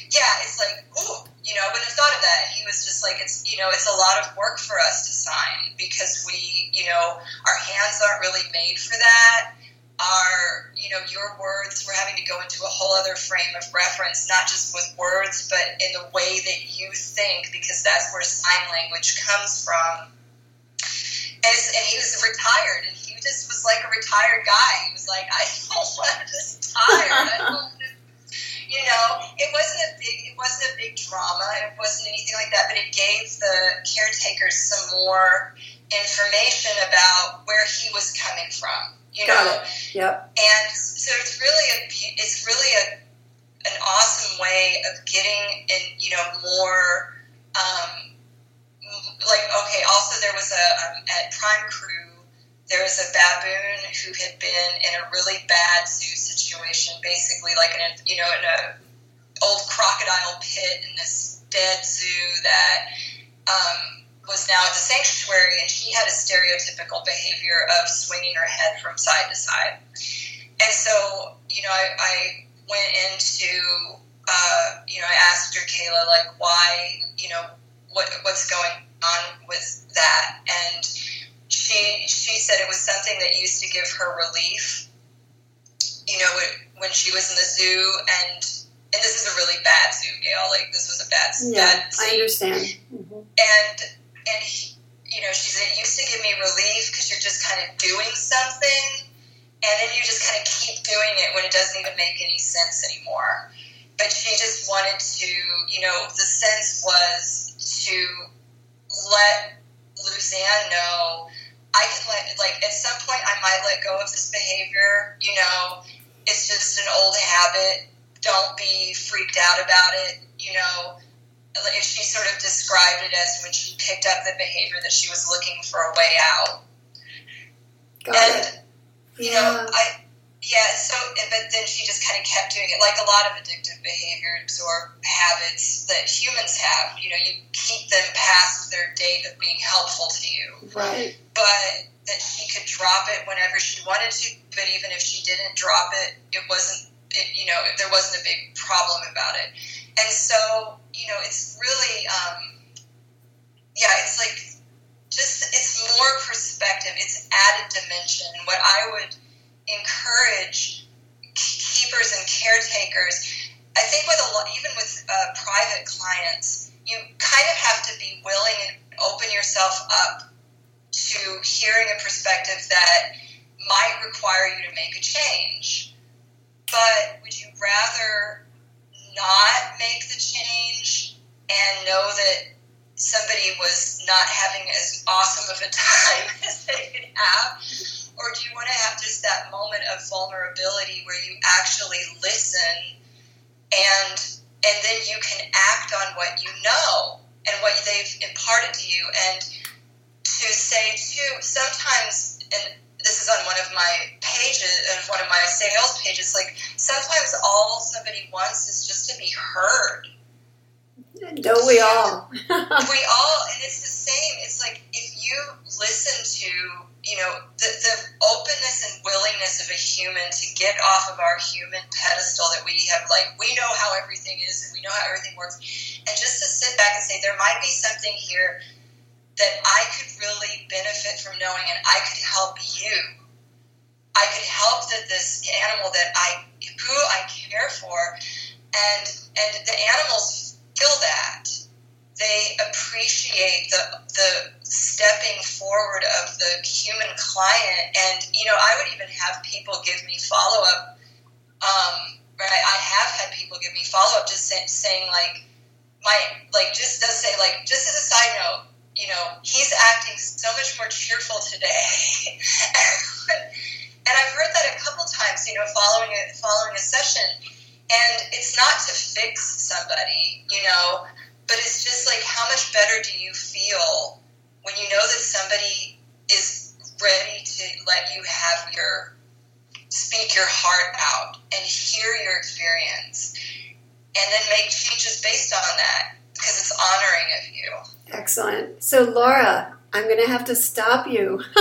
yeah, it's like, ooh, you know, I wouldn't have thought of that. He was just like, it's, you know, it's a lot of work for us to sign because we, you know, our hands aren't really made for that are, you know, your words, we're having to go into a whole other frame of reference, not just with words, but in the way that you think, because that's where sign language comes from. And, and he was retired, and he just was like a retired guy. He was like, I [laughs] don't want retire. I don't [laughs] you know, it wasn't a big, it wasn't a big drama. It wasn't anything like that, but it gave the caretakers some more information about where he was coming from you Got know. It. Yep. And so it's really a it's really a an awesome way of getting in you know more um, like okay. Also, there was a um, at Prime Crew there was a baboon who had been in a really bad zoo situation, basically like in a you know in a old crocodile pit in this dead zoo that. Um, was now at the sanctuary, and she had a stereotypical behavior of swinging her head from side to side. And so, you know, I, I went into, uh, you know, I asked her, Kayla, like, why, you know, what what's going on with that? And she she said it was something that used to give her relief. You know, when she was in the zoo and and this is a really bad zoo, Gail. Like this was a bad, yeah, bad zoo. I understand. Mm-hmm. And and he, you know, she said it used to give me relief because you're just kind of doing something, and then you just kind of keep doing it when it doesn't even make any sense anymore. But she just wanted to, you know, the sense was to let Lizanne know I can let, like, at some point I might let go of this behavior. You know, it's just an old habit. Don't be freaked out about it. You know, if she sort of described it as when she picked up the behavior that she was looking for a way out. Got and it. you Yeah. know, I yeah, so, but then she just kind of kept doing it, like a lot of addictive behaviors or habits that humans have. You know, you keep them past their date of being helpful to you. Right. But that she could drop it whenever she wanted to, but even if she didn't drop it, it wasn't, it, you know, there wasn't a big problem about it. And so, you know, it's really, um, yeah, it's like just, it's more perspective, it's added dimension. What I would, encourage keepers and caretakers. I think with a lot, even with uh, private clients, you kind of have to be willing and open yourself up to hearing a perspective that might require you to make a change. But would you rather not that somebody was not having as awesome of a [laughs] time as they could have? or do you want to have just that moment of vulnerability where you actually listen and and then you can act on what you know and what they've imparted to you and to say too sometimes and this is on one of my pages and one of my sales pages like sometimes all somebody wants is just to be heard don't we all? [laughs] We all and it's the same. It's like if you listen to you know, the, the openness and willingness of a human to get off of our human pedestal that we have, like, we know how everything is and we know how everything works, and just to sit back and say, there might be something here that I could really benefit from knowing and I could help you. I could help that this animal that I who I care for and and the animals feel that they appreciate the the stepping forward of the human client. And you know, I would even have people give me follow up. Um, right, I have had people give me follow up, just say, saying like my like just does say like just as a side note, you know, he's acting so much more cheerful today. [laughs] and I've heard that a couple times, you know, following a following a session. And it's not to fix somebody, you know, but it's just like, how much better do you feel when you know that somebody is ready to let you have your speak your heart out and hear your experience and then make changes based on that because it's honoring of you. Excellent. So, Laura, I'm going to have to stop you. [laughs] [laughs]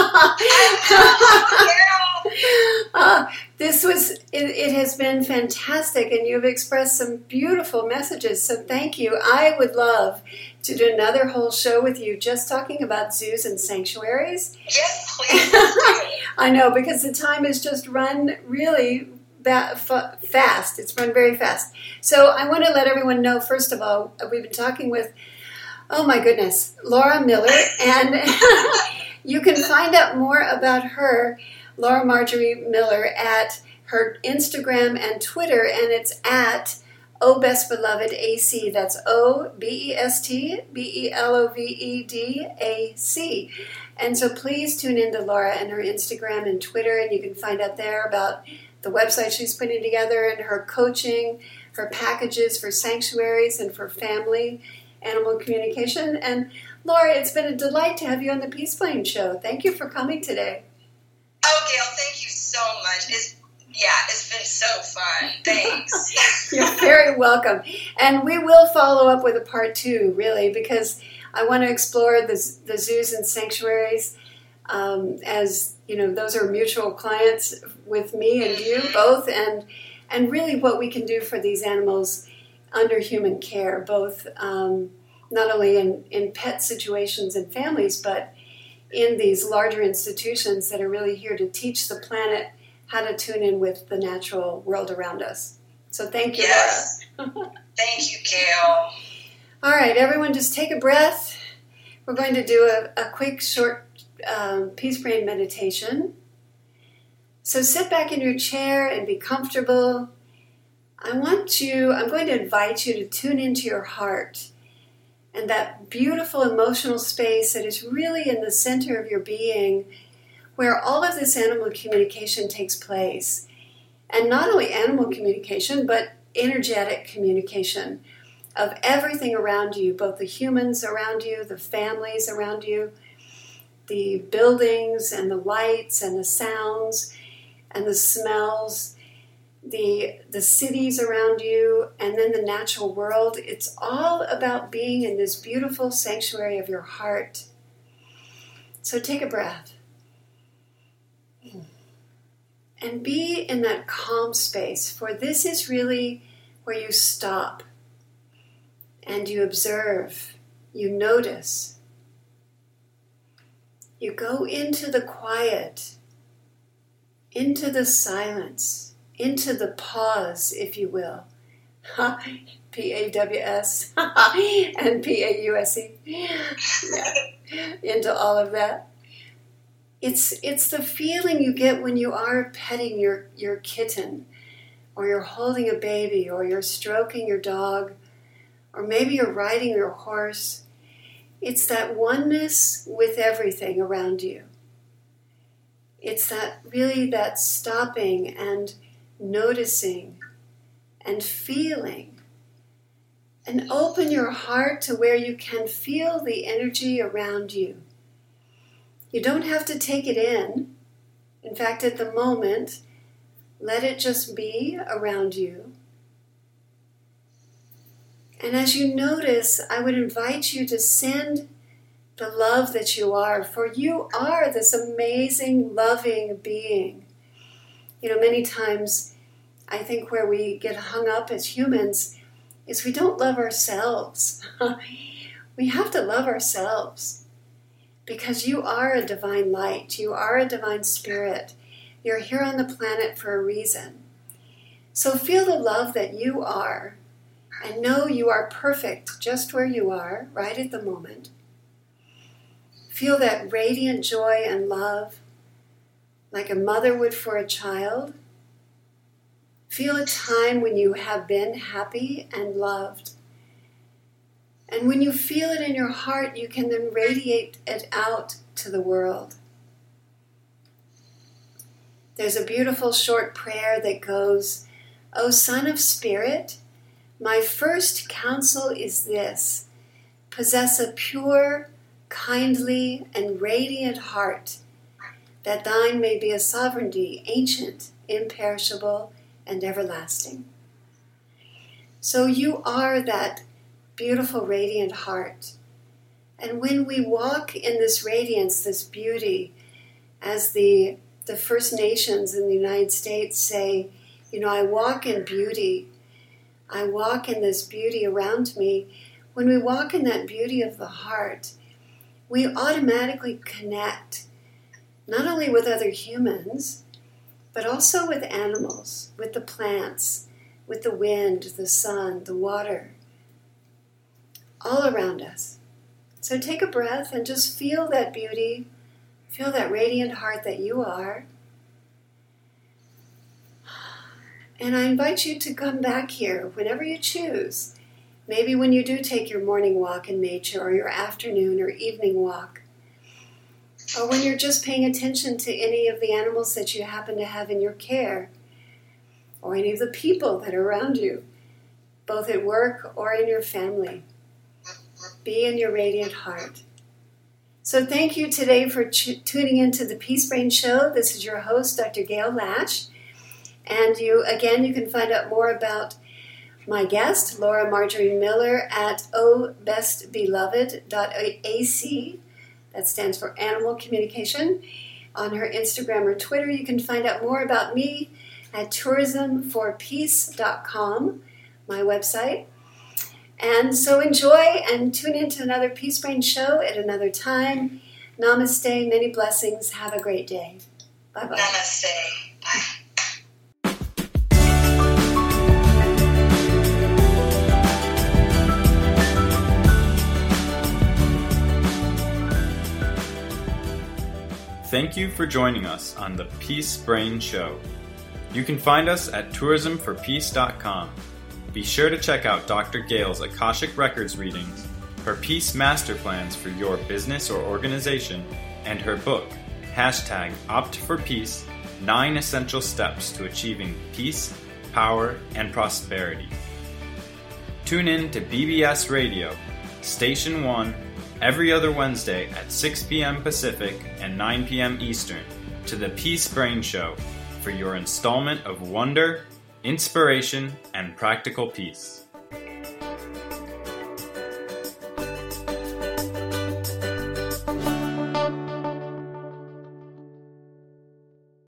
uh, this was, it, it, has been fantastic, and you've expressed some beautiful messages. So, thank you. I would love to do another whole show with you just talking about zoos and sanctuaries. Yes, please. [laughs] I know, because the time has just run really fast. It's run very fast. So, I want to let everyone know, first of all, we've been talking with Oh my goodness, Laura Miller, and [laughs] you can find out more about her, Laura Marjorie Miller, at her Instagram and Twitter, and it's at O Best Beloved AC. That's O B E S T B E L O V E D A C. And so please tune in to Laura and her Instagram and Twitter, and you can find out there about the website she's putting together and her coaching, her packages for sanctuaries and for family animal communication. And Laura, it's been a delight to have you on the Peace Brain Show. Thank you for coming today. Oh, Gail, thank you so much. It's, yeah, it's been so fun. [laughs] Thanks. [laughs] You're very welcome. And we will follow up with a part two, really, because I want to explore the, the zoos and sanctuaries. Um, as you know, those are mutual clients with me and you mm-hmm. both, and and really what we can do for these animals under human care, both um, not only in, in pet situations and families, but in these larger institutions that are really here to teach the planet how to tune in with the natural world around us. So thank you, yes. Thank you, Gail. All right, everyone, just take a breath. We're going to do a, a quick, short um, peace brain meditation. So sit back in your chair and be comfortable. I want you, I'm going to invite you to tune into your heart and that beautiful emotional space that is really in the center of your being where all of this animal communication takes place. And not only animal communication, but energetic communication of everything around you, both the humans around you, the families around you, the buildings and the lights and the sounds and the smells, the the cities around you, and then the natural world. It's all about being in this beautiful sanctuary of your heart. So take a breath. And be in that calm space, for this is really where you stop and you observe, you notice. You go into the quiet, into the silence, into the pause, if you will. [laughs] P A W S [laughs] and P A U S E. [laughs] Into all of that. It's it's the feeling you get when you are petting your, your kitten, or you're holding a baby, or you're stroking your dog, or maybe you're riding your horse. It's that oneness with everything around you. It's that really that stopping and noticing and feeling. And open your heart to where you can feel the energy around you. You don't have to take it in. In fact, at the moment, let it just be around you. And as you notice, I would invite you to send the love that you are, for you are this amazing, loving being. You know, many times I think where we get hung up as humans is we don't love ourselves. [laughs] we have to love ourselves because you are a divine light, you are a divine spirit. You're here on the planet for a reason. So feel the love that you are and know you are perfect just where you are, right at the moment. Feel that radiant joy and love like a mother would for a child. Feel a time when you have been happy and loved. And when you feel it in your heart, you can then radiate it out to the world. There's a beautiful short prayer that goes, O Son of Spirit, my first counsel is this possess a pure, kindly, and radiant heart, that thine may be a sovereignty ancient, imperishable, and everlasting. So you are that beautiful, radiant heart. And when we walk in this radiance, this beauty, as the, the First Nations in the United States say, you know, I walk in beauty, I walk in this beauty around me. When we walk in that beauty of the heart, we automatically connect not only with other humans, but also with animals, with the plants, with the wind, the sun, the water all around us. So take a breath and just feel that beauty, feel that radiant heart that you are. And I invite you to come back here whenever you choose. Maybe when you do take your morning walk in nature, or your afternoon or evening walk, or when you're just paying attention to any of the animals that you happen to have in your care, or any of the people that are around you, both at work or in your family. Be in your radiant heart. So, thank you today for ch- tuning into the Peace Brain Show. This is your host, Dr. Gail Lash. And you, again, you can find out more about my guest, Laura Marjorie Miller, at obestbeloved.ac. That stands for Animal Communication. On her Instagram or Twitter, you can find out more about me at tourismforpeace.com, my website. And so enjoy and tune into another Peace Brain show at another time. Namaste, many blessings. Have a great day. Bye bye. Namaste. Bye. Thank you for joining us on the Peace Brain Show. You can find us at tourismforpeace.com. Be sure to check out Dr. Gail's Akashic Records readings, her Peace Master Plans for your business or organization, and her book, hashtag Opt for Peace 9 Essential Steps to Achieving Peace, Power, and Prosperity. Tune in to BBS Radio, Station 1, every other Wednesday at 6 p.m. Pacific and 9 p.m. Eastern to the Peace Brain Show for your installment of wonder, inspiration, and practical peace.